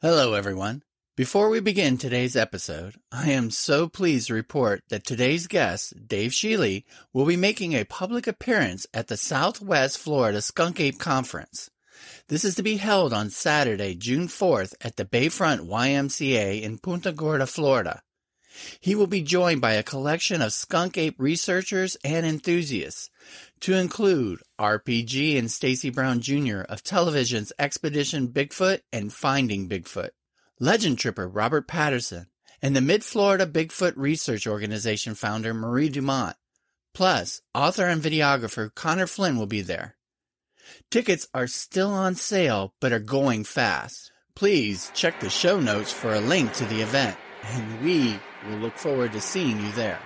Hello, everyone. Before we begin today's episode, I am so pleased to report that today's guest, Dave Shealy, will be making a public appearance at the Southwest Florida Skunk Ape Conference. This is to be held on Saturday, June 4th at the Bayfront YMCA in Punta Gorda, Florida. He will be joined by a collection of skunk ape researchers and enthusiasts, to include RPG and Stacy Brown Jr. of television's Expedition Bigfoot and Finding Bigfoot, legend tripper Robert Patterson, and the Mid-Florida Bigfoot Research Organization founder Marie Dumont. Plus, author and videographer Connor Flynn will be there. Tickets are still on sale but are going fast. Please check the show notes for a link to the event, and we will look forward to seeing you there.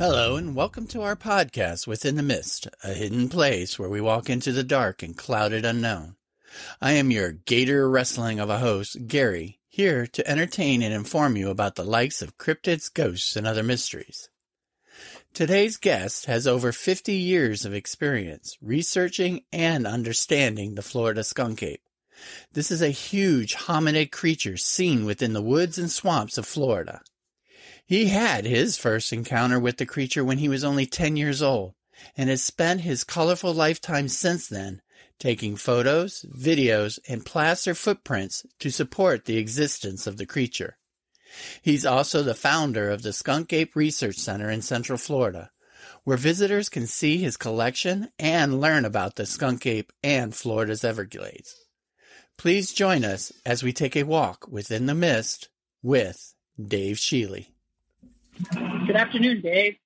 Hello, and welcome to our podcast, Within the Mist, a hidden place where we walk into the dark and clouded unknown. I am your gator wrestling of a host, Gary, here to entertain and inform you about the likes of cryptids, ghosts, and other mysteries. Today's guest has over 50 years of experience researching and understanding the Florida skunk ape. This is a huge hominid creature seen within the woods and swamps of Florida. He had his first encounter with the creature when he was only 10 years old and has spent his colorful lifetime since then taking photos, videos, and plaster footprints to support the existence of the creature. He's also the founder of the Skunk Ape Research Center in Central Florida, where visitors can see his collection and learn about the skunk ape and Florida's Everglades. Please join us as we take a walk within the mist with Dave Shealy. Good afternoon, Dave.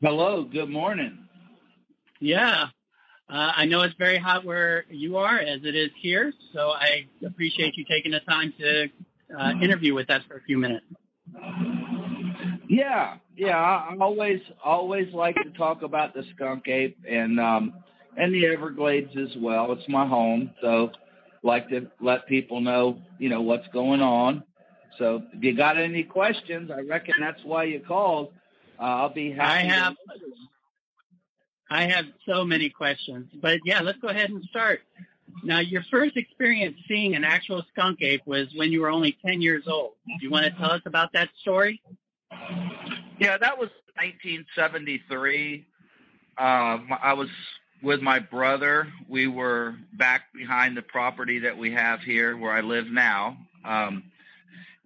Hello, good morning. Yeah, uh, I know it's very hot where you are, as it is here, so I appreciate you taking the time to uh, interview with us for a few minutes. Yeah, yeah, I always always like to talk about the skunk ape and um, and the Everglades as well. It's my home, so like to let people know, you know, what's going on. So if you got any questions, I reckon that's why you called. Uh, I'll be happy. I have. I have so many questions, but yeah, let's go ahead and start. Now, your first experience seeing an actual skunk ape was when you were only 10 years old. Do you want to tell us about that story? Yeah, that was 1973. Um, I was with my brother. We were back behind the property that we have here where I live now. Um,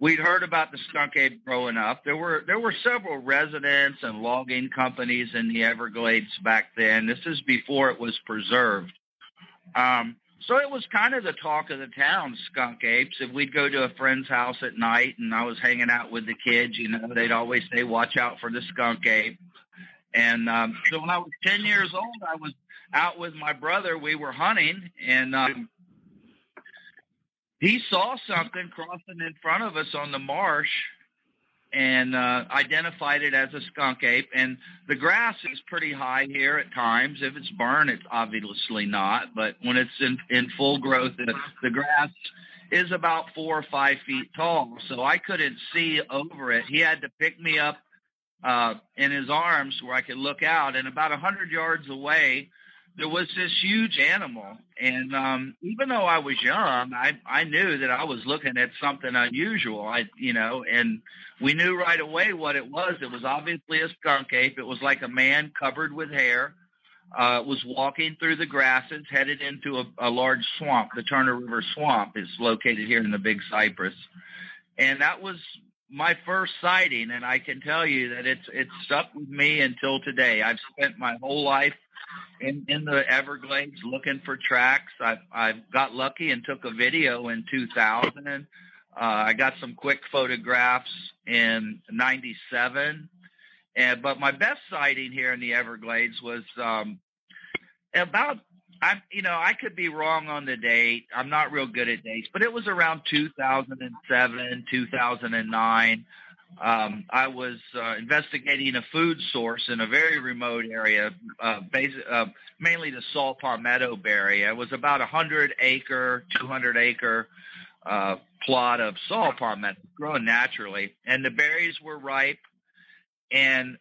we'd heard about the skunk ape growing up. There were there were several residents and logging companies in the Everglades back then. This is before it was preserved. Um, so it was kind of the talk of the town, skunk apes. If we'd go to a friend's house at night and I was hanging out with the kids, you know, they'd always say, "Watch out for the skunk ape." And um, so when I was ten years old, I was out with my brother. We were hunting, and um, he saw something crossing in front of us on the marsh and uh, identified it as a skunk ape. And the grass is pretty high here at times. If it's burned, it's obviously not. But when it's in, in full growth, the, the grass is about four or five feet tall. So I couldn't see over it. He had to pick me up uh, in his arms where I could look out. And about a hundred yards away, there was this huge animal and um even though i was young i i knew that i was looking at something unusual i you know and we knew right away what it was. It was obviously a skunk ape. It was like a man covered with hair uh was walking through the grasses headed into a, a large swamp the turner river swamp. Is located here in the big cypress. And that was my first sighting and i can tell you that it's it's stuck with me until today. I've spent my whole life in in the Everglades looking for tracks. I I got lucky and took a video in 2000. Uh, I got some quick photographs in '97, and but my best sighting here in the Everglades was um, about. I'm you know I could be wrong on the date. I'm not real good at dates, but it was around 2007, 2009. Um, I was uh, investigating a food source in a very remote area, uh, basi- uh, mainly the saw palmetto berry. It was about a hundred acre, two hundred acre uh, plot of saw palmetto growing naturally, and the berries were ripe. And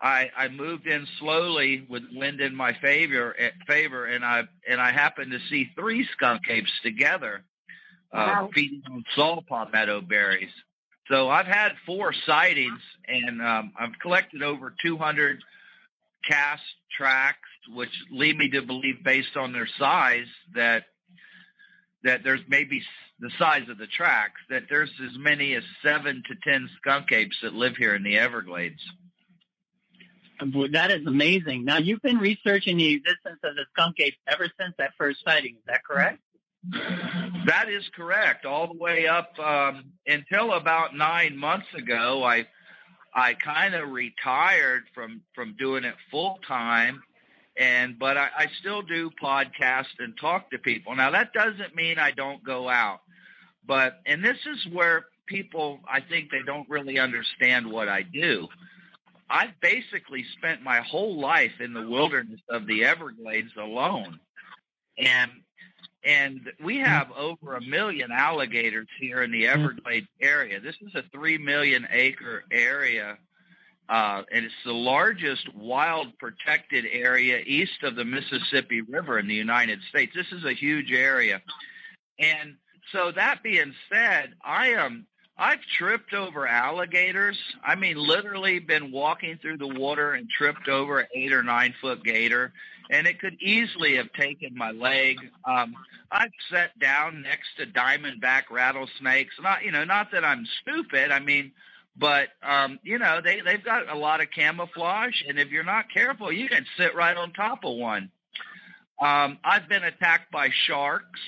I, I moved in slowly with wind in my favor, eh, favor, and I and I happened to see three skunk apes together, uh, Wow. feeding on saw palmetto berries. So I've had four sightings, and um, I've collected over 200 cast tracks, which lead me to believe, based on their size, that that there's maybe the size of the tracks that there's as many as seven to ten skunk apes that live here in the Everglades. That is amazing. Now, you've been researching the existence of the skunk ape ever since that first sighting. Is that correct? That is correct. All the way up um, until about nine months ago, I I kind of retired from from doing it full time, and but I, I still do podcast and talk to people. Now that doesn't mean I don't go out, but and this is where people I think they don't really understand what I do. I've basically spent my whole life in the wilderness of the Everglades alone, and and we have over a million alligators here in the Everglades area. This is a three million acre area, uh, and it's the largest wild protected area east of the Mississippi River in the United States. This is a huge area, and so that being said, I am. I've tripped over alligators. I mean, literally been walking through the water and tripped over an eight or nine foot gator, and it could easily have taken my leg. Um, I've sat down next to diamondback rattlesnakes. Not, you know, not that I'm stupid. I mean, but um, you know, they they've got a lot of camouflage, and if you're not careful, you can sit right on top of one. Um, I've been attacked by sharks.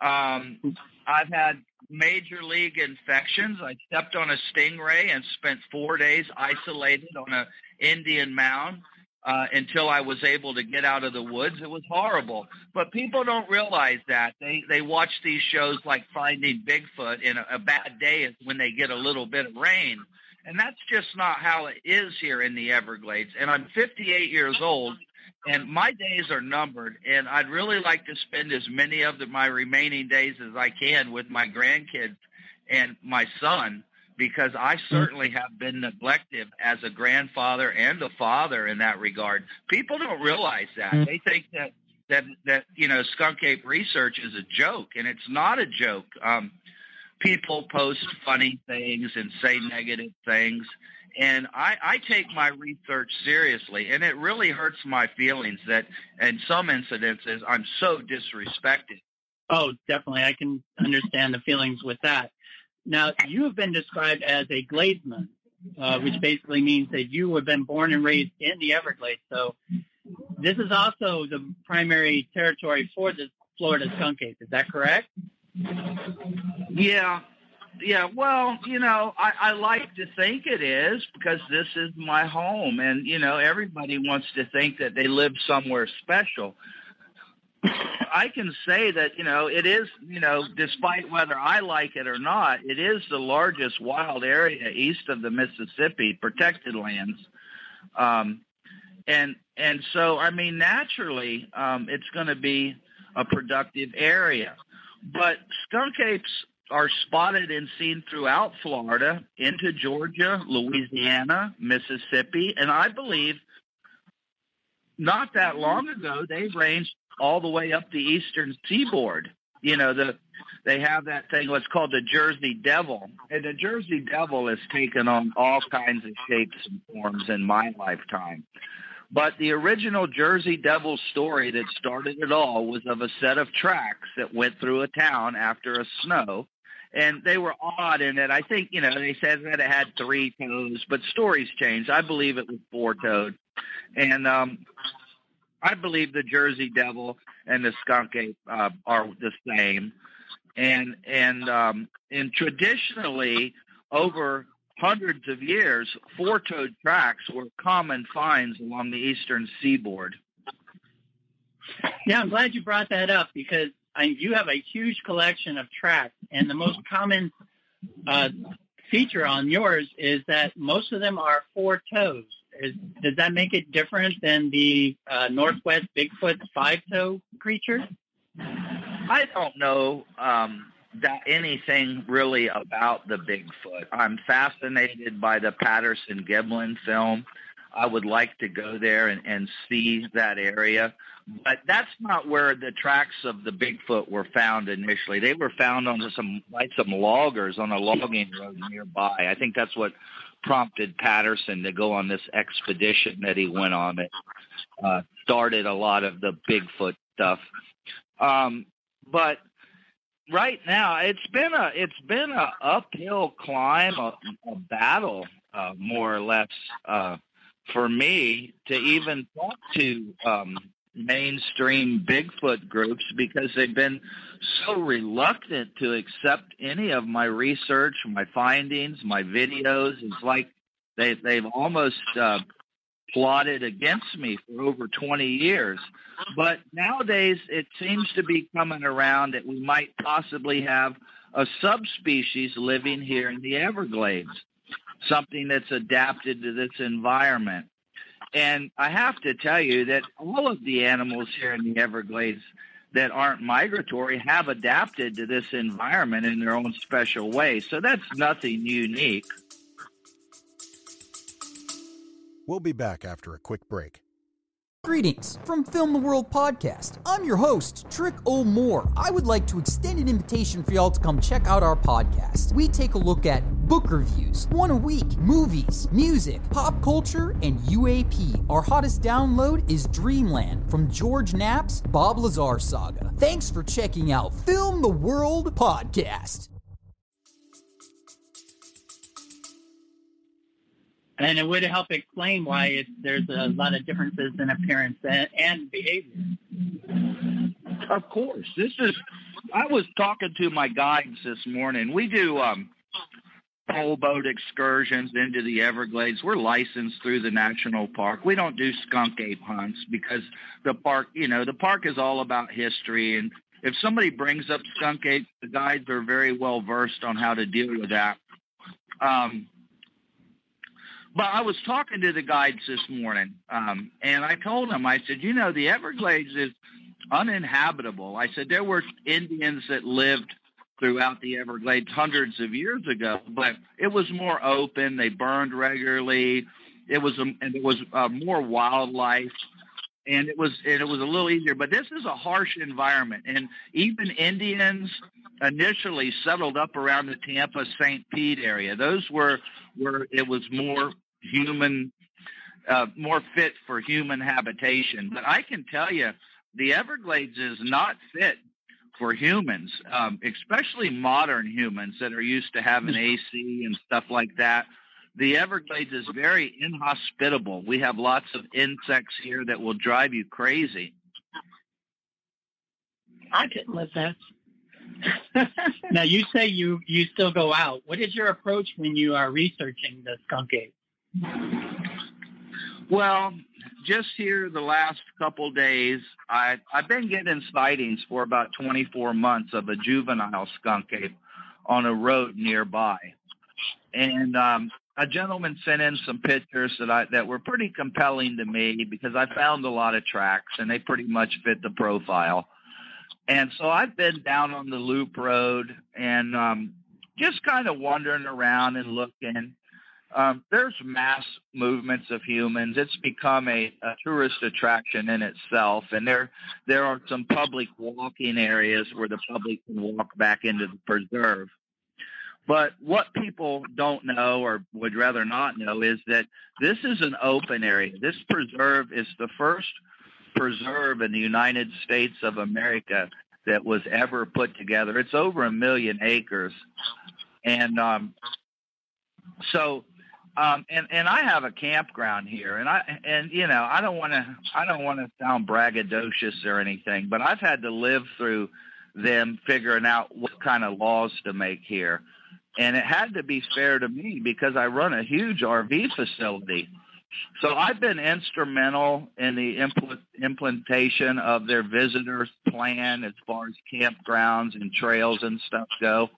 Um, I've had major league infections. I stepped on a stingray and spent four days isolated on a Indian mound uh, until I was able to get out of the woods. It was horrible, but people don't realize that. They they watch these shows like Finding Bigfoot, and a, a bad day is when they get a little bit of rain, and that's just not how it is here in the Everglades. And I'm 58 years old. And my days are numbered, and I'd really like to spend as many of the, my remaining days as I can with my grandkids and my son because I certainly have been neglected as a grandfather and a father in that regard. People don't realize that. They think that that that you know skunk ape research is a joke, and it's not a joke. Um, people post funny things and say negative things, and I, I take my research seriously, and it really hurts my feelings that in some incidences I'm so disrespected. Oh, definitely. I can understand the feelings with that. Now, you have been described as a Gladesman, uh, which basically means that you have been born and raised in the Everglades. So this is also the primary territory for the Florida skunk ape. Is that correct? Yeah, yeah. Well, you know, I, I like to think it is because this is my home, and you know, everybody wants to think that they live somewhere special. I can say that you know it is you know despite whether I like it or not, it is the largest wild area east of the Mississippi, protected lands, um, and and so I mean naturally um, it's going to be a productive area, but skunk apes are spotted and seen throughout Florida, into Georgia, Louisiana, Mississippi, and I believe not that long ago they ranged all the way up the eastern seaboard. You know, the they have that thing what's called the Jersey Devil. And the Jersey Devil has taken on all kinds of shapes and forms in my lifetime. But the original Jersey Devil story that started it all was of a set of tracks that went through a town after a snow. And they were odd in that I think, you know, they said that it had three toes, but stories changed. I believe it was four toed. And um I believe the Jersey Devil and the skunk ape uh, are the same, and and um, and traditionally over hundreds of years, four-toed tracks were common finds along the eastern seaboard. Yeah, I'm glad you brought that up because I, you have a huge collection of tracks, and the most common uh, feature on yours is that most of them are four toes. Is, does that make it different than the uh, Northwest Bigfoot five toe creature? I don't know um, that anything really about the Bigfoot. I'm fascinated by the Patterson Gimlin film. I would like to go there and, and see that area. But that's not where the tracks of the Bigfoot were found initially. They were found on some by some loggers on a logging road nearby. I think that's what prompted Patterson to go on this expedition that he went on that uh, started a lot of the Bigfoot stuff. Um, but right now, it's been a it's been a uphill climb, a, a battle, uh, more or less, uh, for me to even talk to um, mainstream Bigfoot groups because they've been so reluctant to accept any of my research, my findings, my videos. It's like they they've almost uh, plotted against me for over 20 years. But nowadays, it seems to be coming around that we might possibly have a subspecies living here in the Everglades, something that's adapted to this environment. And I have to tell you that all of the animals here in the Everglades that aren't migratory have adapted to this environment in their own special way. So that's nothing unique. We'll be back after a quick break. Greetings from Film the World Podcast. I'm your host, Trick O'More. I would like to extend an invitation for y'all to come check out our podcast. We take a look at book reviews, one a week, movies, music, pop culture, and UAP. Our hottest download is Dreamland from George Knapp's Bob Lazar saga. Thanks for checking out Film the World Podcast. And it would help explain why it, there's a lot of differences in appearance and, and behavior. Of course, this is. I was talking to my guides this morning. We do um, pole boat excursions into the Everglades. We're licensed through the national park. We don't do skunk ape hunts because the park, you know, the park is all about history. And if somebody brings up skunk ape, the guides are very well versed on how to deal with that. Um, but I was talking to the guides this morning, um, and I told them, I said, you know, the Everglades is uninhabitable. I said there were Indians that lived throughout the Everglades hundreds of years ago, but it was more open. They burned regularly. It was a, and it was uh, more wildlife, and it was and it was a little easier. But this is a harsh environment, and even Indians initially settled up around the Tampa St. Pete area. Those were where it was more human, uh, more fit for human habitation. But I can tell you, the Everglades is not fit for humans, um, especially modern humans that are used to having AC and stuff like that. The Everglades is very inhospitable. We have lots of insects here that will drive you crazy. I couldn't live that. now you say you you still go out. What is your approach when you are researching the skunk ape? Well, just here the last couple days, I I've been getting sightings for about 24 months of a juvenile skunk ape on a road nearby, and um, a gentleman sent in some pictures that I that were pretty compelling to me because I found a lot of tracks and they pretty much fit the profile. And so I've been down on the loop road and um, just kind of wandering around and looking. Um, there's mass movements of humans. It's become a, a, tourist attraction in itself, and there there are some public walking areas where the public can walk back into the preserve. But what people don't know or would rather not know is that this is an open area. This preserve is the first preserve in the United States of America that was ever put together. It's over a million acres, and um, so um, and and I have a campground here, and I and you know I don't want to I don't want to sound braggadocious or anything, but I've had to live through them figuring out what kind of laws to make here, and it had to be fair to me because I run a huge RV facility, so I've been instrumental in the impl- implementation of their visitors plan as far as campgrounds and trails and stuff go,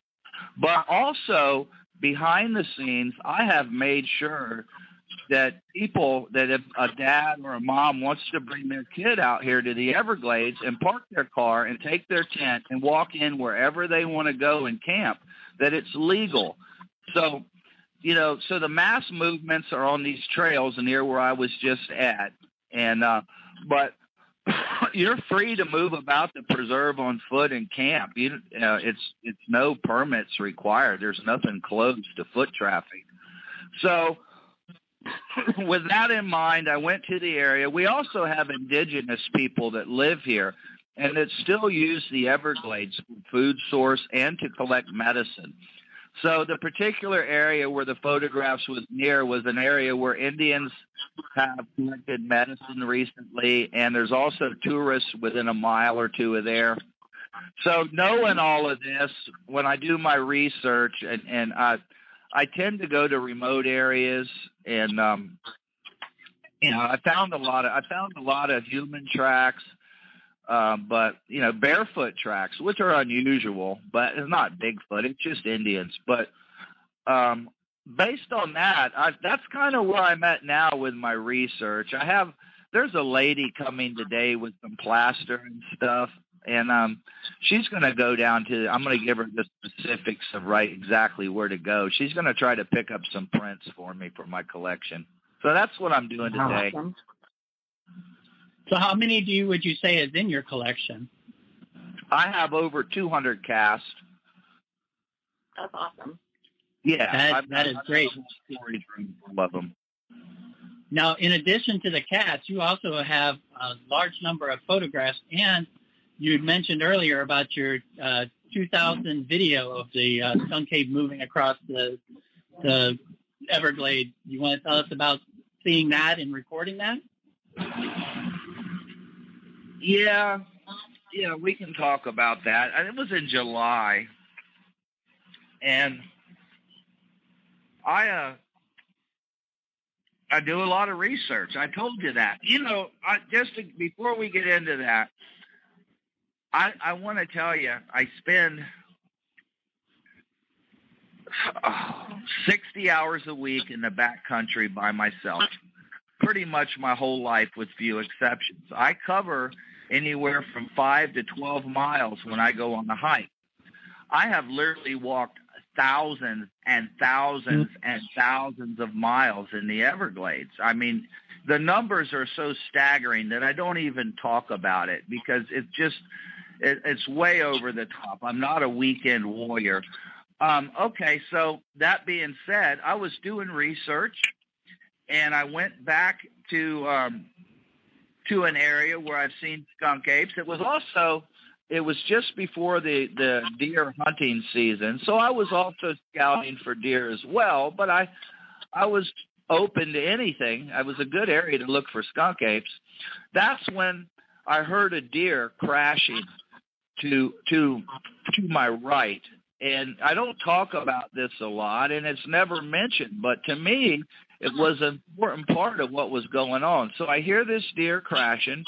but also behind the scenes, I have made sure that people that if a dad or a mom wants to bring their kid out here to the Everglades and park their car and take their tent and walk in wherever they want to go and camp, that it's legal. So, you know, so the mass movements are on these trails near where I was just at, and uh, but you're free to move about the preserve on foot and camp. You, uh, it's it's no permits required. There's nothing closed to foot traffic. So, with that in mind, I went to the area. We also have indigenous people that live here and that still use the Everglades for food source and to collect medicine. So the particular area where the photographs was near was an area where Indians have collected medicine recently, and there's also tourists within a mile or two of there. So knowing all of this, when I do my research, and, and I, I tend to go to remote areas, and um, you know, I found a lot of I found a lot of human tracks um, but you know, barefoot tracks, which are unusual, but it's not Bigfoot. It's just Indians. But um, based on that, I, that's kind of where I'm at now with my research. I have there's a lady coming today with some plaster and stuff, and um, she's going to go down to. I'm going to give her the specifics of right exactly where to go. She's going to try to pick up some prints for me for my collection. So that's what I'm doing today. Awesome. So how many do you would you say is in your collection? I have over 200 casts. That's awesome. Yeah, That- I've- that is I've great. got Storage room full of them. Now, in addition to the cats, you also have a large number of photographs, and you mentioned earlier about your uh, 2000 video of the uh, skunk ape moving across the the Everglade. You want to tell us about seeing that and recording that? Yeah, yeah, we can talk about that. And It was in July, and I uh, I do a lot of research. I told you that. You know, I, just to, before we get into that, I I want to tell you, I spend. oh, 60 hours a week in the back country by myself pretty much my whole life with few exceptions. I cover anywhere from five to 12 miles when I go on the hike. I have literally walked thousands and thousands and thousands of miles in the Everglades. I mean, the numbers are so staggering that I don't even talk about it because it's just, it, it's way over the top. I'm not a weekend warrior. Um, okay, so that being said, I was doing research and I went back to um, to an area where I've seen skunk apes. It was also it was just before the the deer hunting season, so I was also scouting for deer as well. But I I was open to anything. I was a good area to look for skunk apes. That's when I heard a deer crashing to to to my right. And I don't talk about this a lot, and it's never mentioned. But to me, it was an important part of what was going on. So I hear this deer crashing.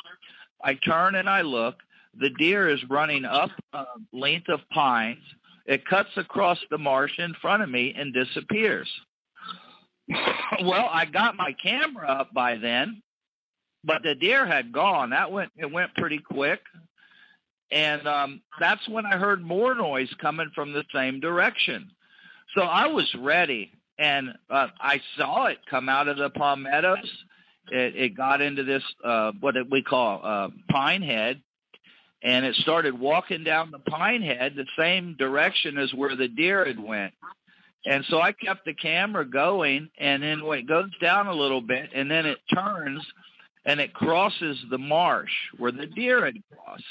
I turn and I look. The deer is running up a length of pines. It cuts across the marsh in front of me and disappears. well, I got my camera up by then, but the deer had gone. That went it went pretty quick. And um, that's when I heard more noise coming from the same direction. So I was ready and uh, I saw it come out of the palmettos. It, it got into this uh, what we call uh, pine head, and it started walking down the pine head the same direction as where the deer had went. And so I kept the camera going, and then when it goes down a little bit, and then it turns, and it crosses the marsh where the deer had crossed.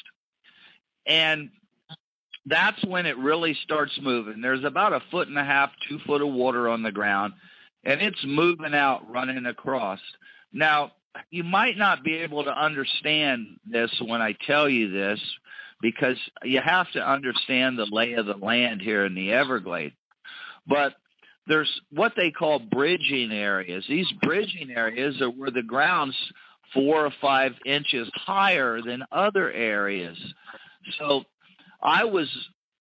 And that's when it really starts moving. There's about a foot and a half, two foot of water on the ground, and it's moving out, running across. Now, you might not be able to understand this when I tell you this because you have to understand the lay of the land here in the Everglades. But there's what they call bridging areas. These bridging areas are where the ground's four or five inches higher than other areas. So I was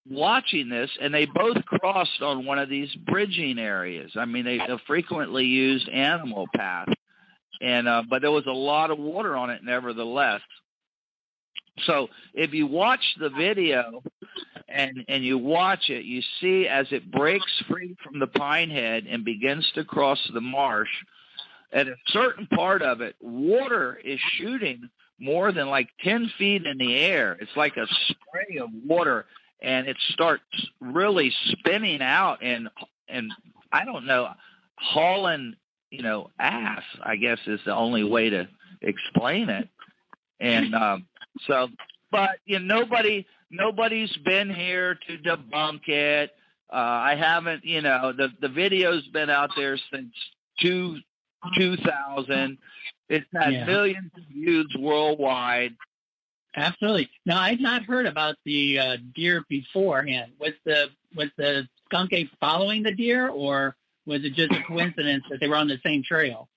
watching this, and they both crossed on one of these bridging areas. I mean, they a frequently used animal path, and uh, but there was a lot of water on it, nevertheless. So if you watch the video and and you watch it, you see as it breaks free from the pine head and begins to cross the marsh. At a certain part of it, water is shooting more than like 10 feet in the air. It's like a spray of water and it starts really spinning out and and I don't know hauling you know ass I guess is the only way to explain it. And um, so but you know nobody nobody's been here to debunk it. Uh, I haven't you know the the video's been out there since two 2000 it's had yeah. millions of views worldwide Absolutely. Now, I'd not heard about the uh, deer beforehand. Was the was the skunk ape following the deer, or was it just a coincidence that they were on the same trail?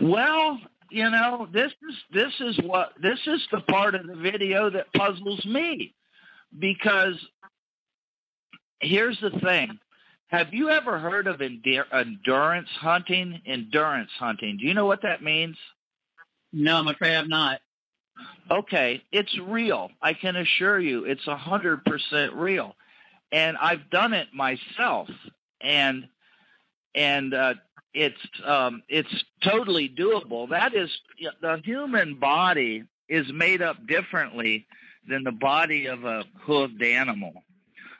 Well, you know, this is this is what this is the part of the video that puzzles me because here's the thing. Have you ever heard of endurance hunting? Endurance hunting. Do you know what that means? No, I'm afraid I'm not. Okay, it's real. I can assure you it's a hundred percent real. And I've done it myself and and uh, it's um, it's totally doable. That is the human body is made up differently than the body of a hoofed animal.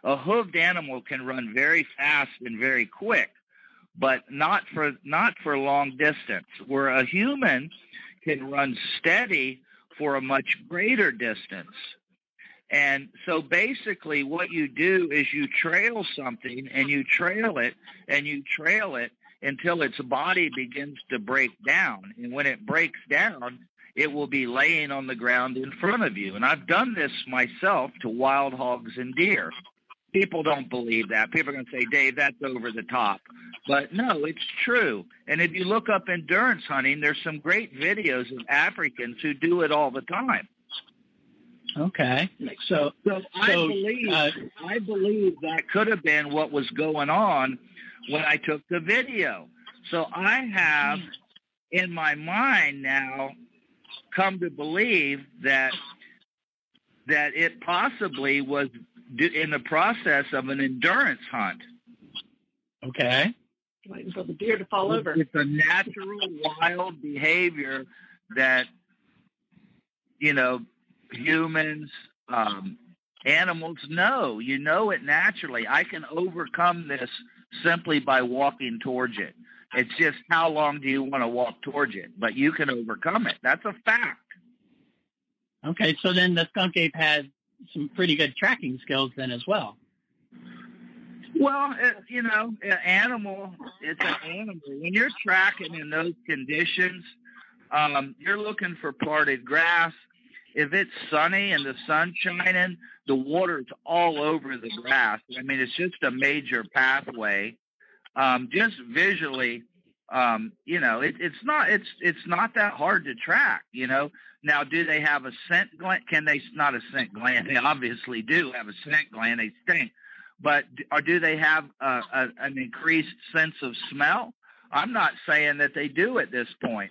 A hoofed animal can run very fast and very quick, but not for not for long distance. Where a human can run steady for a much greater distance. And so basically, what you do is you trail something and you trail it and you trail it until its body begins to break down. And when it breaks down, it will be laying on the ground in front of you. And I've done this myself to wild hogs and deer. People don't believe that. People are going to say, Dave, that's over the top. But no, it's true. And if you look up endurance hunting, there's some great videos of Africans who do it all the time. Okay. So, so I believe uh, I believe that could have been what was going on when I took the video. So I have in my mind now come to believe that that it possibly was in the process of an endurance hunt. Okay. Waiting for the deer to fall over. It's a natural wild behavior that, you know, humans, um, animals know. You know it naturally. I can overcome this simply by walking towards it. It's just how long do you want to walk towards it? But you can overcome it. That's a fact. Okay, so then the skunk ape has some pretty good tracking skills then as well. Well, it, you know, an animal, it's an animal. When you're tracking in those conditions, um, you're looking for parted grass. If it's sunny and the sun's shining, the water's all over the grass. I mean, it's just a major pathway. Um, just visually, um, you know, it, it's not it's it's not that hard to track. You know, now do they have a scent gland? Can they not a scent gland? They obviously do have a scent gland. They stink but or do they have a, a, an increased sense of smell? I'm not saying that they do at this point.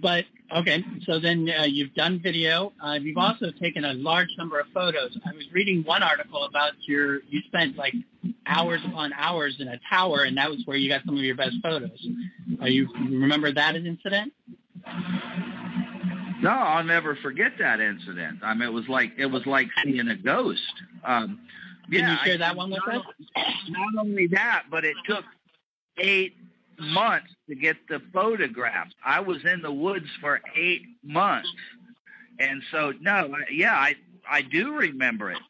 But okay, so then uh, you've done video. Uh, you've also taken a large number of photos. I was reading one article about your you spent like hours upon hours in a tower, and that was where you got some of your best photos. Are you remember that incident? No, I'll never forget that incident. I mean, it was like it was like seeing a ghost. Um, can you share I, that one with not, us? Not only that, but it took eight months to get the photographs. I was in the woods for eight months, and so no, yeah, I I do remember it,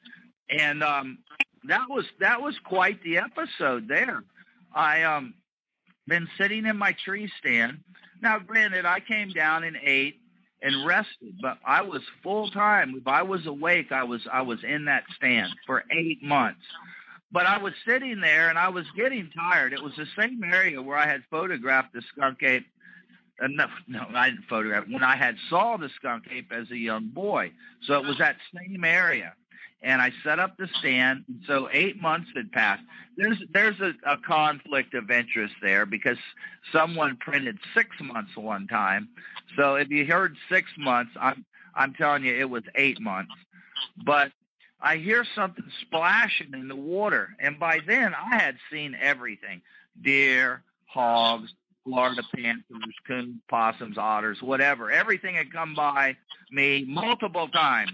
and um, that was that was quite the episode there. I um been sitting in my tree stand. Now, granted, I came down and ate and rested. But I was full time. If I was awake, I was I was in that stand for eight months. But I was sitting there and I was getting tired. It was the same area where I had photographed the skunk ape. Uh, no, no, I didn't photograph when I had saw the skunk ape as a young boy. So it was that same area. and I set up the stand. So eight months had passed. There's there's a, a conflict of interest there because someone printed six months one time. So if you heard six months, I'm I'm telling you it was eight months. But I hear something splashing in the water, and by then I had seen everything: deer, hogs, Florida panthers, coons, possums, otters, whatever. Everything had come by me multiple times.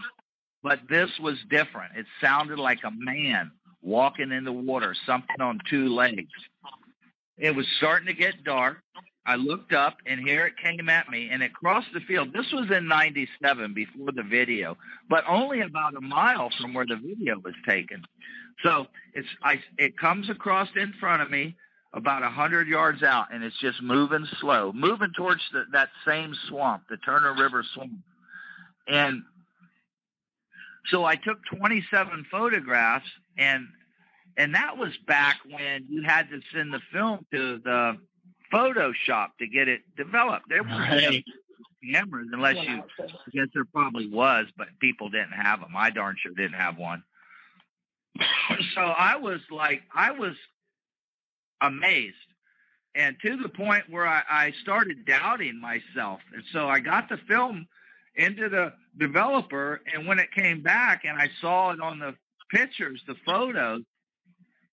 But this was different. It sounded like a man walking in the water, something on two legs. It was starting to get dark. I looked up and here it came at me and it crossed the field. This was in 97 before the video, but only about a mile from where the video was taken. So it's I it comes across in front of me about a hundred yards out and it's just moving slow, moving towards the, that same swamp, the Turner River swamp. And so I took 27 photographs and and that was back when you had to send the film to the Photoshop to get it developed. There weren't Right. cameras unless you I guess there probably was, but people didn't have them. I darn sure didn't have one. so I was like, I was amazed. And to the point where I, I started doubting myself. And so I got the film into the developer. And when it came back and I saw it on the pictures, the photos,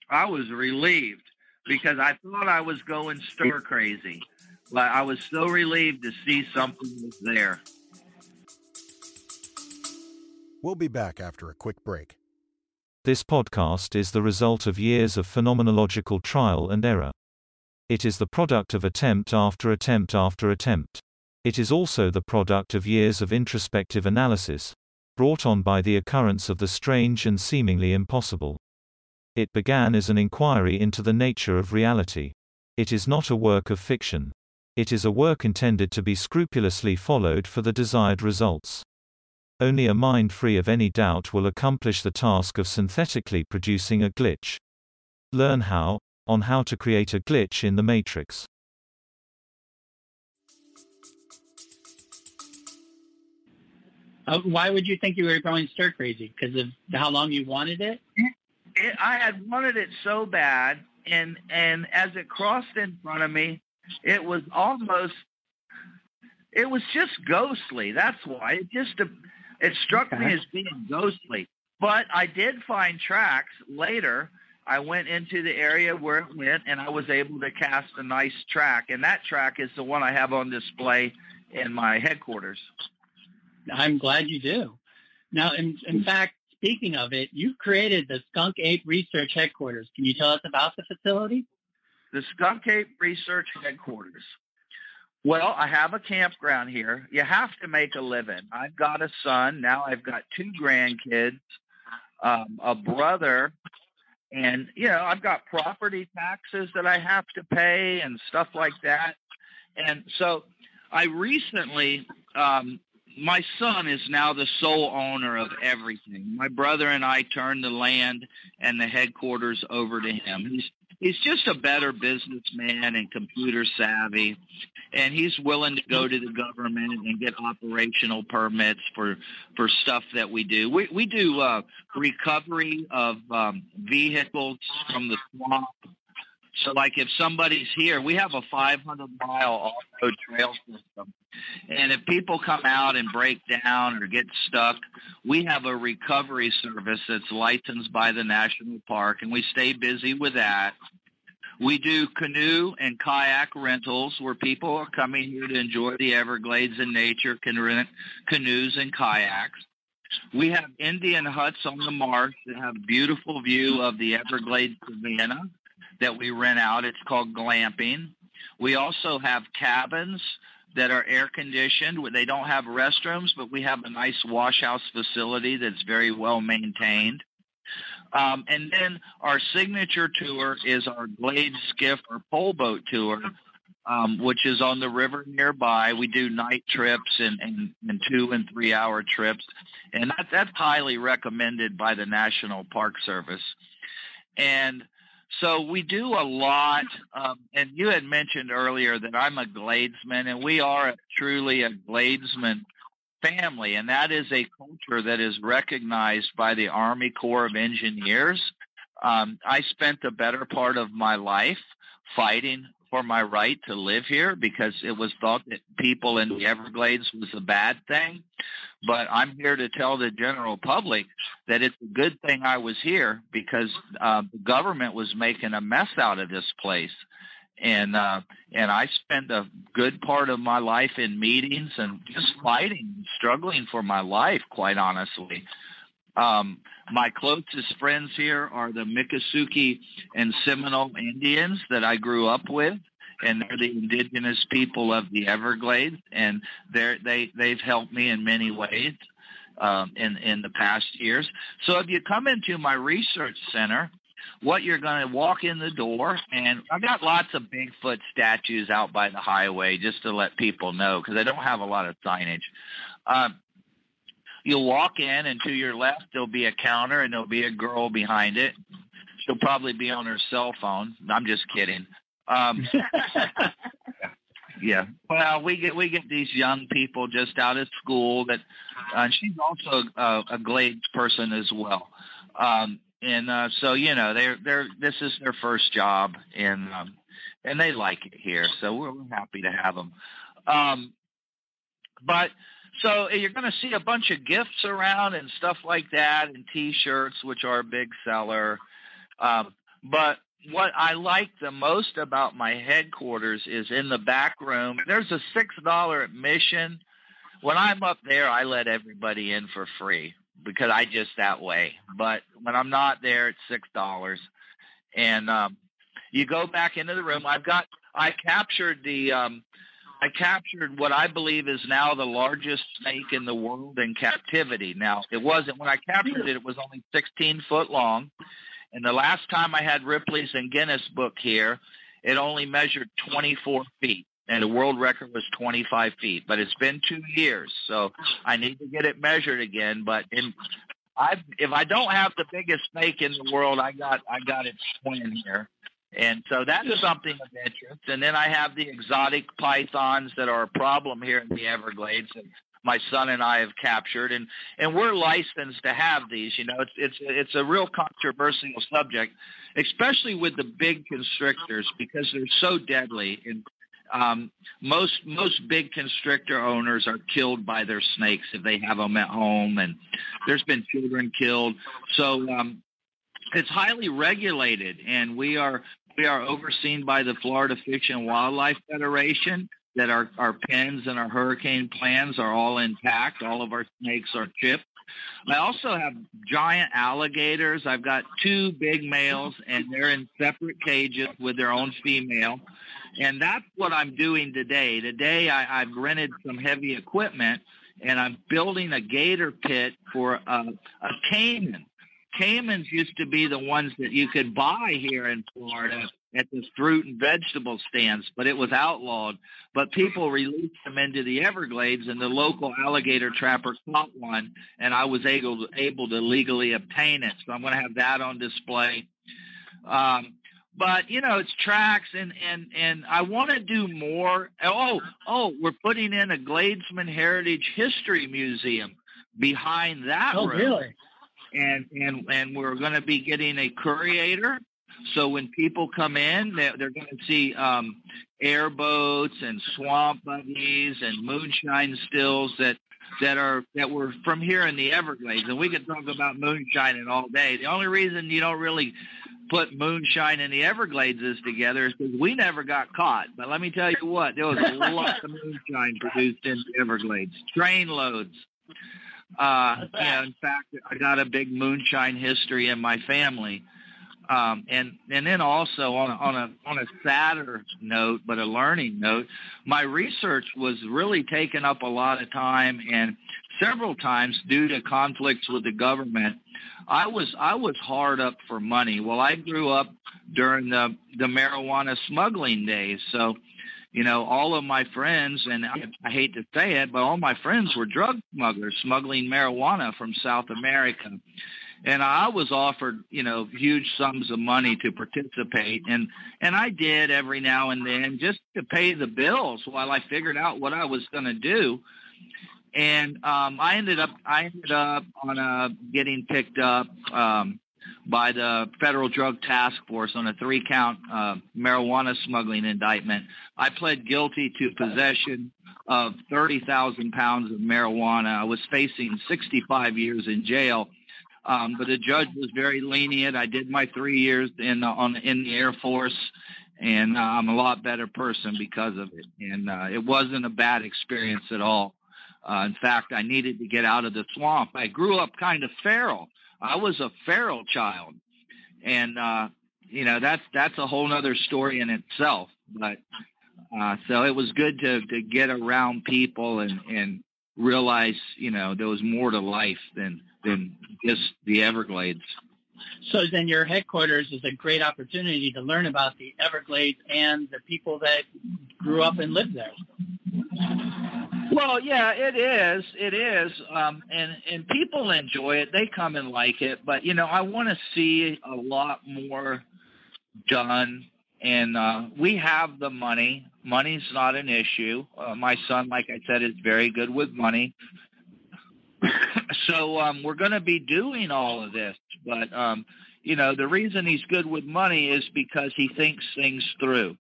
I was relieved because I thought I was going stir crazy. But I was so relieved to see something was there. We'll be back after a quick break. This podcast is the result of years of phenomenological trial and error. It is the product of attempt after attempt after attempt. It is also the product of years of introspective analysis, brought on by the occurrence of the strange and seemingly impossible. It began as an inquiry into the nature of reality. It is not a work of fiction. It is a work intended to be scrupulously followed for the desired results. Only a mind free of any doubt will accomplish the task of synthetically producing a glitch. Learn how, on how to create a glitch in the matrix. Uh, why would you think you were going stir crazy? Because of how long you wanted it? It, I had wanted it so bad, and and as it crossed in front of me, it was almost, it was just ghostly. That's why it just it struck me as being ghostly. But I did find tracks later. I went into the area where it went, and I was able to cast a nice track, and that track is the one I have on display in my headquarters. I'm glad you do. Now, in, in fact, speaking of it, you've created the Skunk Ape Research Headquarters. Can you tell us about the facility? the Skunk Ape Research Headquarters. Well, I have a campground here. You have to make a living. I've got a son. Now I've got two grandkids, um, a brother, and, you know, I've got property taxes that I have to pay and stuff like that. And so I recently, um, my son is now the sole owner of everything. My brother and I turned the land and the headquarters over to him. He's he's just a better businessman and computer savvy and he's willing to go to the government and get operational permits for for stuff that we do we we do uh recovery of um vehicles from the swamp so like if somebody's here we have a 500 mile off-road trail system. And if people come out and break down or get stuck we have a recovery service that's licensed by the national park and we stay busy with that. We do canoe and kayak rentals where people are coming here to enjoy the Everglades and nature, can rent canoes and kayaks. We have Indian huts on the marsh that have beautiful view of the Everglades Savannah that we rent out. It's called glamping. We also have cabins that are air conditioned. They don't have restrooms, but we have a nice washhouse facility that's very well maintained. Um, and then our signature tour is our Glade Skiff or Pole Boat Tour, um, which is on the river nearby. We do night trips and, and, and two and three hour trips. And that, that's highly recommended by the National Park Service. And so we do a lot. Um, and you had mentioned earlier that I'm a Gladesman, and we are truly a Gladesman family, and that is a culture that is recognized by the Army Corps of Engineers. Um, I spent the better part of my life fighting for my right to live here because it was thought that people in the Everglades was a bad thing. But I'm here to tell the general public that it's a good thing I was here because uh, the government was making a mess out of this place. And uh, and I spent a good part of my life in meetings and just fighting, struggling for my life, quite honestly. Um, my closest friends here are the Miccosukee and Seminole Indians that I grew up with, and they're the indigenous people of the Everglades, and they're, they they've helped me in many ways um, in in the past years. So if you come into my research center, what you're going to walk in the door, and I've got lots of Bigfoot statues out by the highway just to let people know because I don't have a lot of signage. Um, You'll walk in, and to your left, there'll be a counter, and there'll be a girl behind it. She'll probably be on her cell phone. I'm just kidding. Um, yeah. Well, we get we get these young people just out of school that, uh, and she's also a, a Glades person as well. Um, and uh, so you know they're they're this is their first job, and um, and they like it here, so we're, we're happy to have them. Um, but so you're going to see a bunch of gifts around and stuff like that, and T-shirts, which are a big seller. Um, but what I like the most about my headquarters is in the back room. There's a six dollar admission. When I'm up there, I let everybody in for free because I just that way. But when I'm not there, it's six dollars. And um, you go back into the room. I've got I captured the um, I captured what I believe is now the largest snake in the world in captivity. Now, it wasn't, when I captured it, it was only 16 foot long. And the last time I had Ripley's and Guinness book here, it only measured 24 feet. And the world record was 25 feet. But it's been two years, so I need to get it measured again. But in, I, if I don't have the biggest snake in the world, I got I got its twin here. And so that is something of interest. And then I have the exotic pythons that are a problem here in the Everglades. And my son and I have captured, and and we're licensed to have these. You know, it's it's it's a real controversial subject, especially with the big constrictors because they're so deadly. And um, most most big constrictor owners are killed by their snakes if they have them at home, and there's been children killed. So um, it's highly regulated, and we are we are overseen by the Florida Fish and Wildlife Federation. That our our pens and our hurricane plans are all intact. All of our snakes are chipped. I also have giant alligators. I've got two big males, and they're in separate cages with their own female. And that's what I'm doing today. Today, I, I've rented some heavy equipment, and I'm building a gator pit for a, a caiman caimans used to be the ones that you could buy here in Florida at the fruit and vegetable stands, but it was outlawed. But people released them into the Everglades, and the local alligator trapper caught one, and I was able to, able to legally obtain it. So I'm going to have that on display. Um, but you know, it's tracks, and and and I want to do more. Oh, oh, we're putting in a Gladesman Heritage History Museum behind that oh, room. really? and and and we're going to be getting a curator. So when people come in, they're, they're going to see um, airboats and swamp buggies and moonshine stills that that are that were from here in the Everglades. And we could talk about moonshine all day. The only reason you don't really put moonshine in the Everglades is together is because we never got caught. But let me tell you what, there was a lot of moonshine produced in the Everglades, train loads. Uh, you know, in fact, I got a big moonshine history in my family. Um, and and then also on a, on a on a sadder note, but a learning note, my research was really taking up a lot of time, and several times due to conflicts with the government, I was I was hard up for money. Well, I grew up during the the marijuana smuggling days, so you know, all of my friends, and I, I hate to say it, but all my friends were drug smugglers, smuggling marijuana from South America. And I was offered, you know, huge sums of money to participate, and and I did every now and then just to pay the bills while I figured out what I was going to do. and um, I ended up I ended up on a getting picked up um, by the Federal Drug Task Force on a three count uh, marijuana smuggling indictment. I pled guilty to possession of 30,000 pounds of marijuana. I was facing 65 years in jail. Um, but the judge was very lenient. I did my three years in on in the Air Force, and uh, I'm a lot better person because of it. And uh, it wasn't a bad experience at all. Uh, in fact, I needed to get out of the swamp. I grew up kind of feral. I was a feral child, and uh, you know that's that's a whole other story in itself. But uh, so it was good to to get around people and and realize you know there was more to life than than just the Everglades. So then your headquarters is a great opportunity to learn about the Everglades and the people that grew up and lived there. Well, yeah, it is. It is, um, and and people enjoy it. They come and like it, but you know, I want to see a lot more done. And uh, we have the money. Money's not an issue. Uh, my son, like I said, is very good with money. so um, we're going to be doing all of this, but um, you know, the reason he's good with money is because he thinks things through.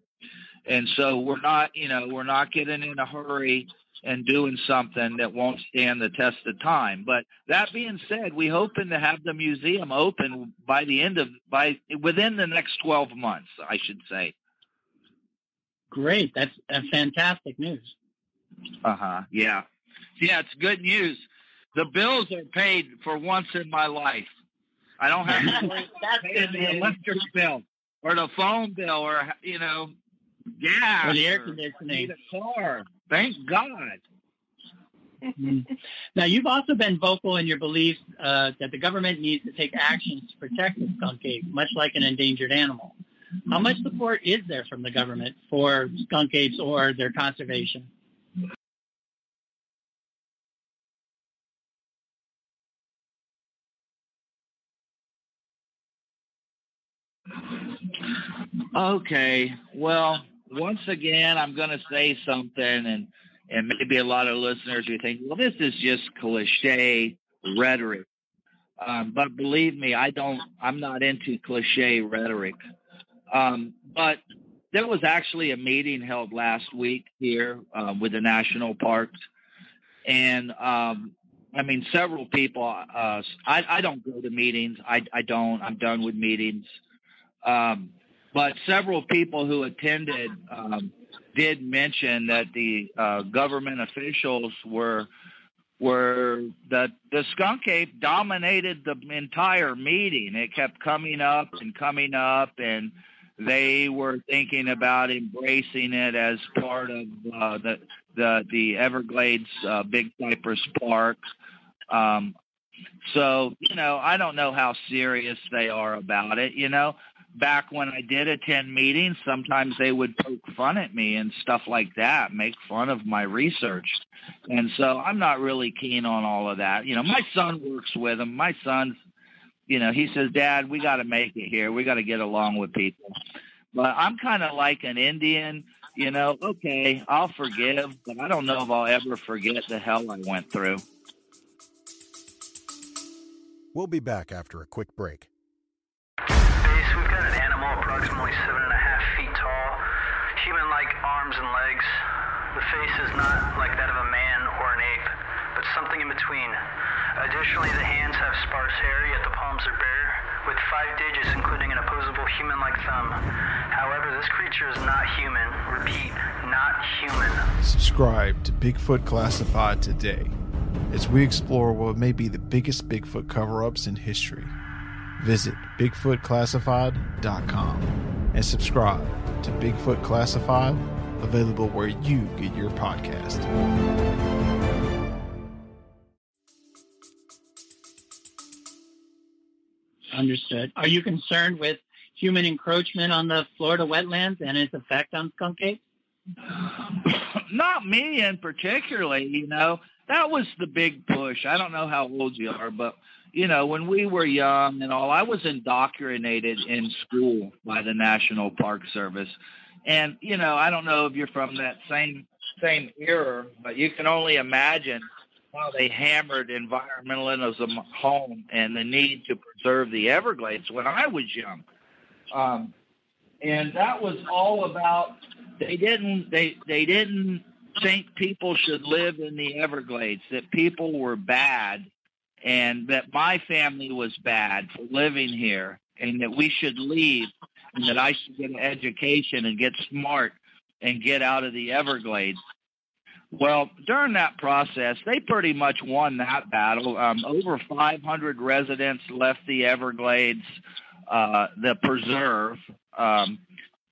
And so we're not, you know, we're not getting in a hurry and doing something that won't stand the test of time. But that being said, we hoping to have the museum open by the end of by within the next 12 months, I should say. Great. That's a fantastic news. Uh-huh. Yeah. Yeah, it's good news. The bills are paid for once in my life. I don't have to pay the electric bill or the phone bill or you know gas or the air conditioning. a car. Thank God. Now, you've also been vocal in your beliefs uh, that the government needs to take actions to protect the skunk ape, much like an endangered animal. How much support is there from the government for skunk apes or their conservation? Okay, well, once again, I'm going to say something, and and maybe a lot of listeners will think, well, this is just cliche rhetoric. Um, but believe me, I don't. I'm not into cliche rhetoric. Um, but there was actually a meeting held last week here uh, with the national parks, and um, I mean, several people. Uh, I, I don't go to meetings. I, I don't. I'm done with meetings. Um, but several people who attended um, did mention that the uh, government officials were were that the skunk ape dominated the entire meeting. It kept coming up and coming up, and they were thinking about embracing it as part of uh, the the the Everglades uh, Big Cypress Park. Um, so you know, I don't know how serious they are about it. You know, back when I did attend meetings, sometimes they would poke fun at me and stuff like that, make fun of my research. And so I'm not really keen on all of that. You know, my son works with them. My son's, you know, he says, Dad, we got to make it here. We got to get along with people. But I'm kind of like an Indian, you know, okay, I'll forgive, but I don't know if I'll ever forget the hell I went through. We'll be back after a quick break approximately seven and a half feet tall, human-like arms and legs. The face is not like that of a man or an ape, but something in between. Additionally, the hands have sparse hair, yet the palms are bare, with five digits including an opposable human-like thumb. However, this creature is not human. Repeat, not human. Subscribe to Bigfoot Classified today as we explore what may be the biggest Bigfoot cover-ups in history. Visit BigfootClassified.com and subscribe to Bigfoot Classified, available where you get your podcast. Understood. Are you concerned with human encroachment on the Florida wetlands and its effect on skunk apes? Not me in particularly, you know. That was the big push. I don't know how old you are, but you know, when we were young and all, I was indoctrinated in school by the National Park Service. And, you know, I don't know if you're from that same same era, but you can only imagine how they hammered environmentalism home and the need to preserve the Everglades when I was young. Um, and that was all about they didn't they they didn't think people should live in the Everglades, that people were bad and that my family was bad for living here and that we should leave and that I should get an education and get smart and get out of the Everglades. Well, during that process, they pretty much won that battle. Um, over 500 residents left the Everglades, uh, the preserve. Um,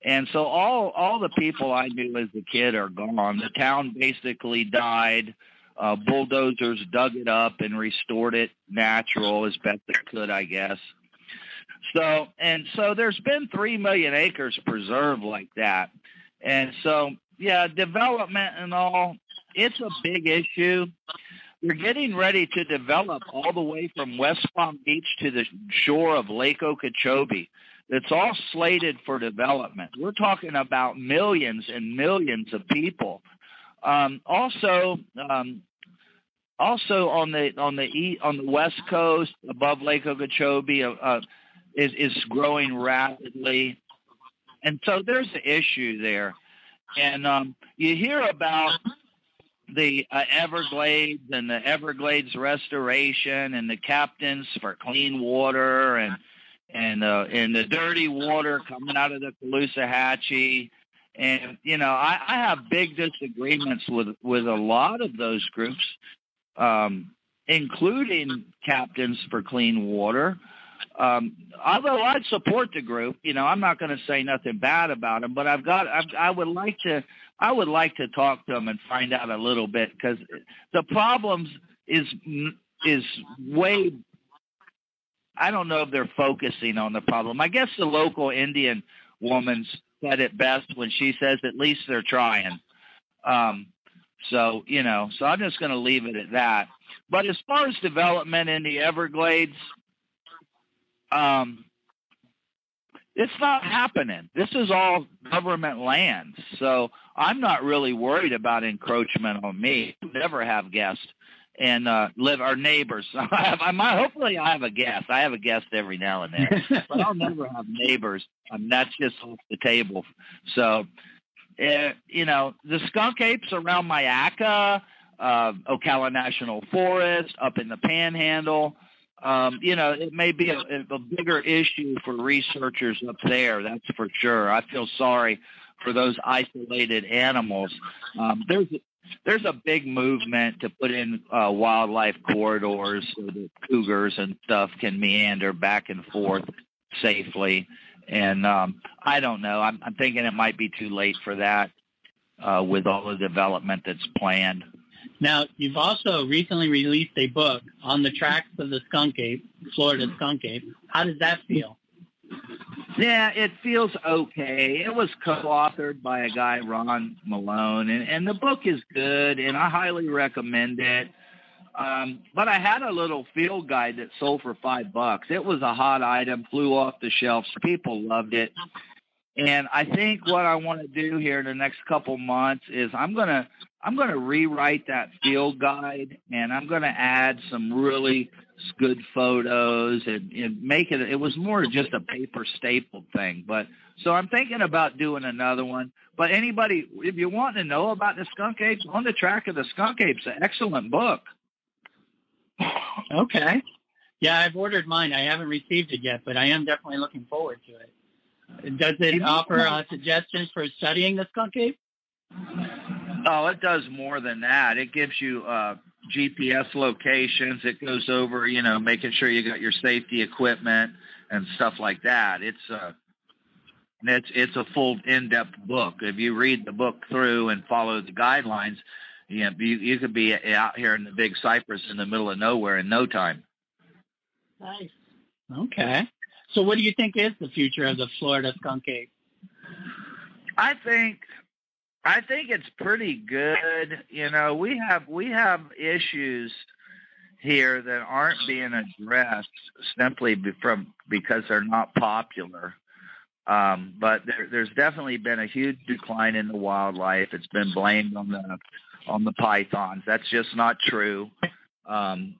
and so all all the people I knew as a kid are gone. The town basically died. Uh, bulldozers dug it up and restored it natural as best they could, I guess. So and so there's been three million acres preserved like that. And so yeah, development and all, it's a big issue. We're getting ready to develop all the way from West Palm Beach to the shore of Lake Okeechobee. It's all slated for development. We're talking about millions and millions of people. Um, also, um, also on the on the on the west coast above Lake Okeechobee uh, uh, is is growing rapidly, and so there's an issue there. And um, you hear about the uh, Everglades and the Everglades restoration and the captains for clean water and and uh, and the dirty water coming out of the Caloosahatchee. And you know, I, I have big disagreements with with a lot of those groups, um, including Captains for Clean Water. Um, although I support the group, you know, I'm not going to say nothing bad about them, but I've got, I've, I would like to, I would like to talk to them and find out a little bit because the problems is is way I don't know if they're focusing on the problem. I guess the local Indian woman said it best when she says at least they're trying. Um, so, you know, so I'm just going to leave it at that. But as far as development in the Everglades, um, it's not happening. This is all government land. So I'm not really worried about encroachment on me. Never have guests and uh, live our neighbors. I have, I might, hopefully, I have a guest. I have a guest every now and then, but I'll never have neighbors. I mean, that's just off the table. So, uh, you know, the skunk apes around Myakka, uh, Ocala National Forest, up in the Panhandle. Um, you know, it may be a, a bigger issue for researchers up there. That's for sure. I feel sorry for those isolated animals. Um, there's there's a big movement to put in uh, wildlife corridors so that cougars and stuff can meander back and forth safely. And um, I don't know. I'm, I'm thinking it might be too late for that uh, with all the development that's planned. Now, you've also recently released a book on the tracks of the skunk ape, Florida skunk ape. How does that feel? Yeah, it feels okay. It was co-authored by a guy, Ron Malone, and, and the book is good, and I highly recommend it. Um, but I had a little field guide that sold for five bucks. It was a hot item, flew off the shelves. People loved it. And I think what I want to do here in the next couple months is I'm gonna I'm gonna rewrite that field guide and I'm gonna add some really good photos and, and make it. It was more just a paper stapled thing, but so I'm thinking about doing another one. But anybody, if you want to know about the skunk apes, on the track of the skunk apes, an excellent book. Okay. Yeah, I've ordered mine. I haven't received it yet, but I am definitely looking forward to it. Does it offer uh, suggestions for studying the skunk ape? Oh, it does more than that. It gives you uh, GPS locations. It goes over, you know, making sure you got your safety equipment and stuff like that. It's a it's it's a full in-depth book. If you read the book through and follow the guidelines, you know, you, you could be out here in the big cypress in the middle of nowhere in no time. Nice. Okay. So what do you think is the future of the Florida skunk ape? I think I think it's pretty good. You know, we have we have issues here that aren't being addressed simply from because they're not popular. Um, but there, there's definitely been a huge decline in the wildlife. It's been blamed on the on the pythons. That's just not true. Um,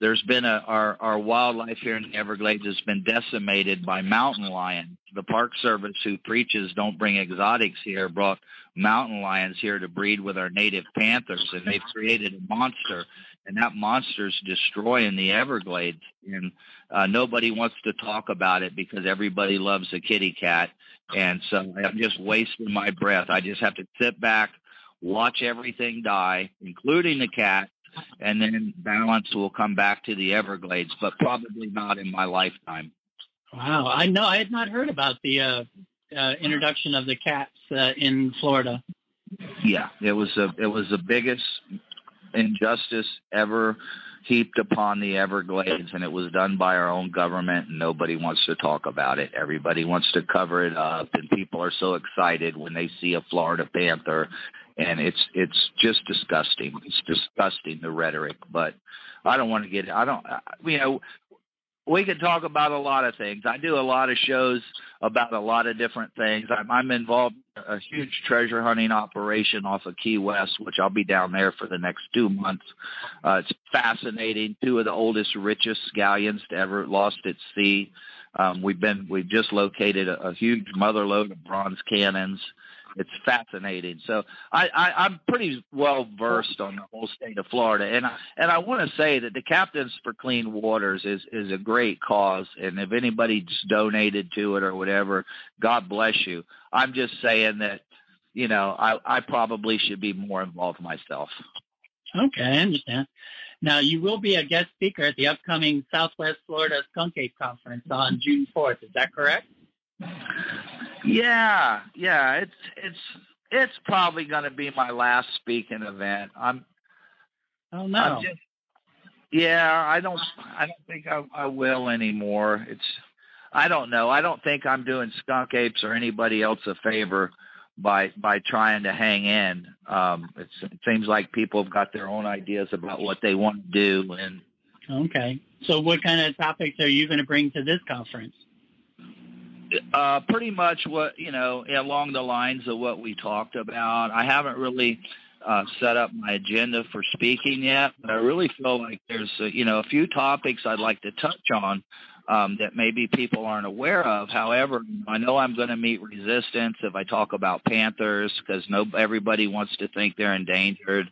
there's been a our our wildlife here in the Everglades has been decimated by mountain lions. The Park Service, who preaches don't bring exotics here, brought mountain lions here to breed with our native panthers, and they've created a monster, and that monster's destroying the Everglades. And uh, nobody wants to talk about it because everybody loves a kitty cat, and so I'm just wasting my breath. I just have to sit back, watch everything die, including the cat, and then balance will come back to the Everglades, but probably not in my lifetime. Wow, I know I had not heard about the uh, uh, introduction of the cats uh, in Florida. Yeah, it was a it was the biggest injustice ever heaped upon the Everglades, and it was done by our own government, and nobody wants to talk about it. Everybody wants to cover it up, and people are so excited when they see a Florida panther and it's it's just disgusting. It's disgusting the rhetoric, but I don't want to get. I don't. You know, we can talk about a lot of things. I do a lot of shows about a lot of different things. I'm, I'm involved in a huge treasure hunting operation off of Key West, which I'll be down there for the next two months. Uh, it's fascinating. Two of the oldest, richest galleons to ever lost at sea. Um, we've been we've just located a, a huge mother lode of bronze cannons it's fascinating. So I, I I'm pretty well versed on the whole state of Florida, and I, and I want to say that the Captains for Clean Waters is is a great cause, and if anybody's donated to it or whatever, God bless you. I'm just saying that you know I I probably should be more involved myself. Okay, I understand. Now, you will be a guest speaker at the upcoming Southwest Florida Skunk Ape Conference on June 4th. Is that correct? Yeah, yeah, it's it's it's probably going to be my last speaking event. I'm. Oh no. I'm just, yeah, I don't. I don't think I, I will anymore. It's. I don't know. I don't think I'm doing skunk apes or anybody else a favor by by trying to hang in. Um, it seems like people have got their own ideas about what they want to do. And okay, so what kind of topics are you going to bring to this conference? Uh, pretty much what you know along the lines of what we talked about. I haven't really uh, set up my agenda for speaking yet, but I really feel like there's a, you know a few topics I'd like to touch on um, that maybe people aren't aware of. However, I know I'm going to meet resistance if I talk about panthers because no everybody wants to think they're endangered.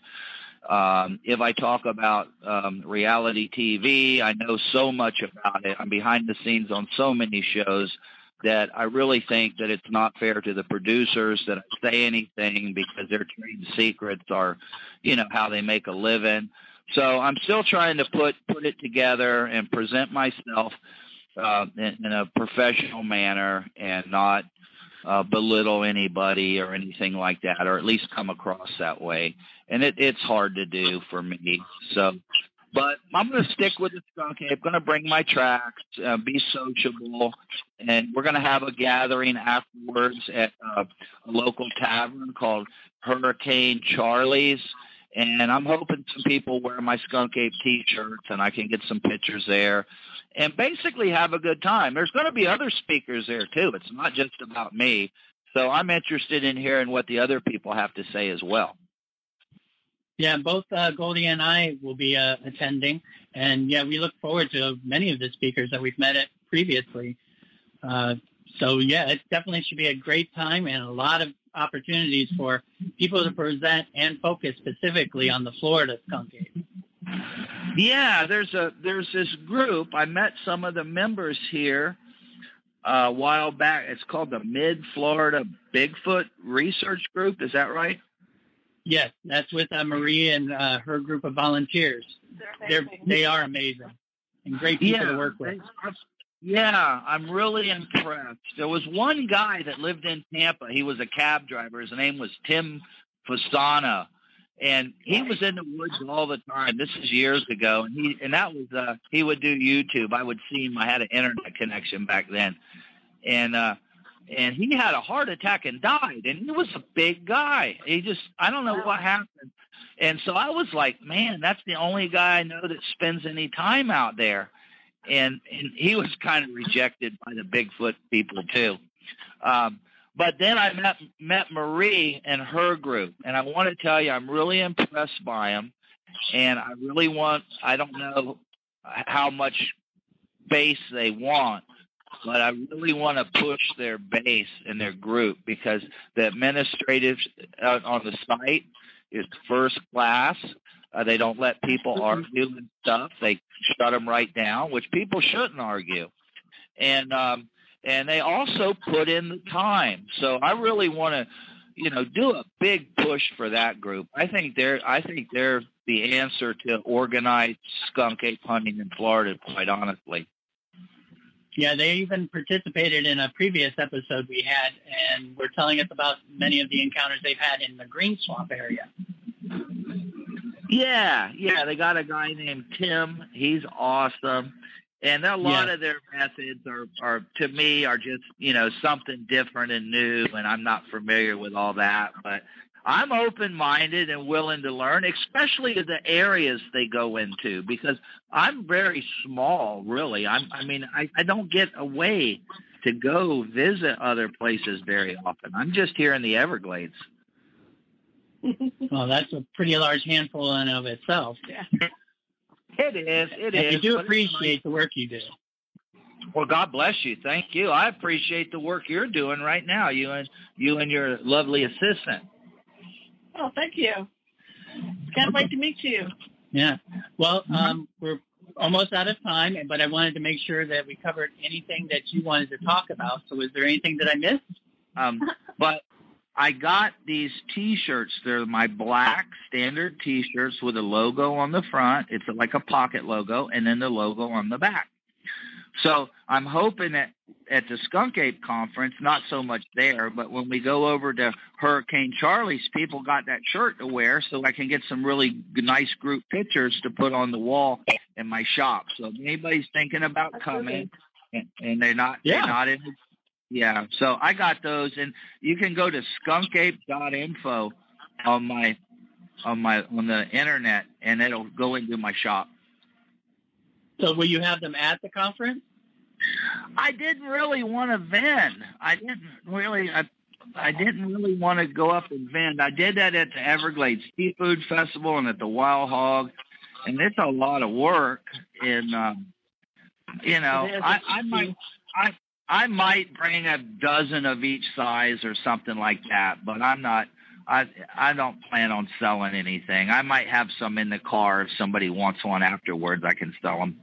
Um, if I talk about um, reality TV, I know so much about it. I'm behind the scenes on so many shows that I really think that it's not fair to the producers that I say anything because their trade secrets are, you know, how they make a living. So I'm still trying to put put it together and present myself uh, in, in a professional manner and not uh, belittle anybody or anything like that, or at least come across that way. And it, it's hard to do for me. So but I'm going to stick with the skunk ape. Going to bring my tracks, uh, be sociable, and we're going to have a gathering afterwards at uh, a local tavern called Hurricane Charlie's. And I'm hoping some people wear my skunk ape T-shirts, and I can get some pictures there, and basically have a good time. There's going to be other speakers there too. It's not just about me. So I'm interested in hearing what the other people have to say as well. Yeah, both uh, Goldie and I will be uh, attending, and yeah, we look forward to many of the speakers that we've met at previously. Uh, so yeah, it definitely should be a great time and a lot of opportunities for people to present and focus specifically on the Florida skunk ape. Yeah, there's a there's this group. I met some of the members here uh, a while back. It's called the Mid Florida Bigfoot Research Group. Is that right? Yes, that's with uh, Marie and uh, her group of volunteers. They're, they are amazing and great people yeah, to work with. Yeah, I'm really impressed. There was one guy that lived in Tampa. He was a cab driver. His name was Tim Fasana. And he was in the woods all the time. This is years ago, and he and that was uh he would do YouTube. I would see him. I had an internet connection back then, and uh and he had a heart attack and died. And he was a big guy. He just, I don't know what happened. And so I was like, man, that's the only guy I know that spends any time out there. And, and he was kind of rejected by the Bigfoot people too. Um, But then I met met Marie and her group, and I want to tell you, I'm really impressed by them, and I really want. I don't know how much base they want, but I really want to push their base and their group because the administrative uh, on the site is first class. Uh, they don't let people argue and stuff. They shut them right down, which people shouldn't argue. And um, and they also put in the time. So I really want to, you know, do a big push for that group. I think they're I think they're the answer to organized skunk ape hunting in Florida. Quite honestly. Yeah, they even participated in a previous episode we had, and were telling us about many of the encounters they've had in the Green Swamp area. Yeah, yeah, they got a guy named Tim. He's awesome. And a lot Yeah. of their methods are, are, to me, are just, you know, something different and new. And I'm not familiar with all that, but I'm open minded and willing to learn, especially the areas they go into, because I'm very small, really. I'm, I mean, I, I don't get away to go visit other places very often. I'm just here in the Everglades. Well, that's a pretty large handful in of itself. It is. It and is. you do appreciate the work you do. Well, God bless you. Thank you. I appreciate the work you're doing right now. You and you and your lovely assistant. Oh, thank you. Can't wait to meet you. Yeah. Well, um, we're almost out of time, but I wanted to make sure that we covered anything that you wanted to talk about. So, is there anything that I missed? Um, but I got these T-shirts. They're my black standard T-shirts with a logo on the front. It's like a pocket logo, and then the logo on the back. So I'm hoping that at the Skunk Ape conference, not so much there, but when we go over to Hurricane Charlie's, people got that shirt to wear, so I can get some really nice group pictures to put on the wall in my shop. So if anybody's thinking about coming, and, and they're not, Yeah. they're not in. Yeah, so I got those, and you can go to skunkape.info on my on my on the internet, and it'll go into my shop. So, will you have them at the conference? I didn't really want to vend. I didn't really. I, I didn't really want to go up and vend. I did that at the Everglades Seafood Festival and at the Wild Hog, and it's a lot of work. And um, you know, I, I might, I, I might bring a dozen of each size or something like that, but I'm not. I I don't plan on selling anything. I might have some in the car if somebody wants one afterwards. I can sell them.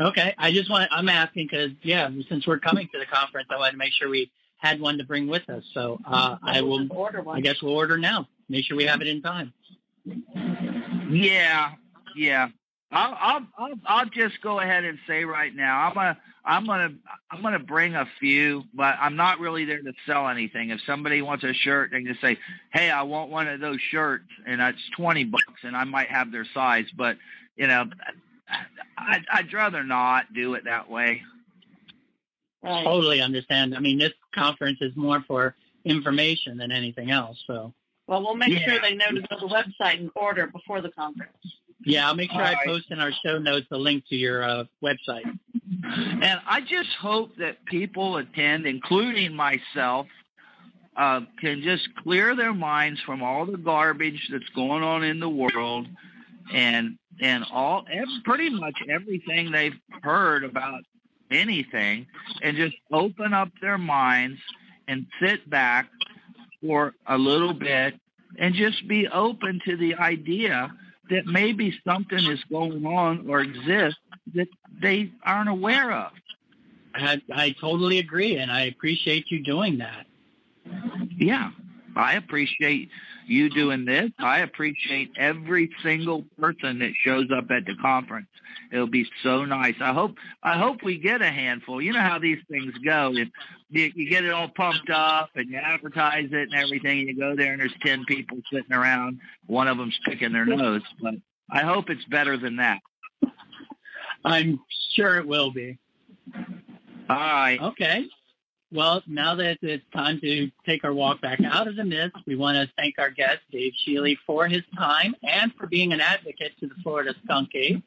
Okay. I just want. I'm asking because yeah, since we're coming to the conference, I wanted to make sure we had one to bring with us. So, uh, I will. order one. I guess we'll order now. Make sure we have it in time. Yeah, yeah. I'll, I'll I'll I'll just go ahead and say right now I'm gonna I'm gonna I'm gonna bring a few, but I'm not really there to sell anything. If somebody wants a shirt, they can say, "Hey, I want one of those shirts," and that's twenty bucks, and I might have their size. But you know, I'd, I'd rather not do it that way. Right. Totally understand. I mean, this conference is more for information than anything else. So, Well, we'll make Yeah. sure they know to go to the website and order before the conference. Yeah, I'll make sure All I right. post in our show notes a link to your uh, website. And I just hope that people attend, including myself, uh, can just clear their minds from all the garbage that's going on in the world, and and all pretty much everything they've heard about anything, and just open up their minds and sit back for a little bit and just be open to the idea that maybe something is going on or exists that they aren't aware of. I, I totally agree, and I appreciate you doing that. Yeah, I appreciate you doing this. I appreciate every single person that shows up at the conference. It'll be so nice. I hope I hope we get a handful. You know how these things go. If you, you get it all pumped up and you advertise it and everything, and you go there and there's ten people sitting around, one of them's picking their nose. But I hope it's better than that. I'm sure it will be. All right. Okay. Well, now that it's time to take our walk back out of the mist, we want to thank our guest, Dave Shealy, for his time and for being an advocate to the Florida Skunk Ape.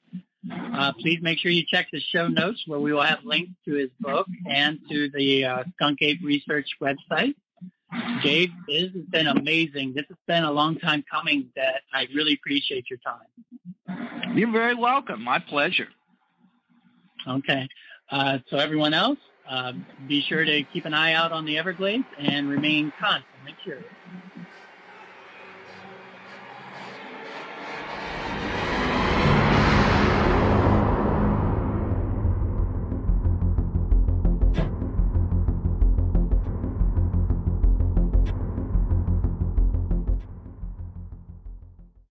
Uh, please make sure you check the show notes where we will have links to his book and to the uh, Skunk Ape Research website. Dave, this has been amazing. This has been a long time coming that I really appreciate your time. You're very welcome. My pleasure. Okay. Uh, so everyone else, uh, be sure to keep an eye out on the Everglades and remain constantly curious.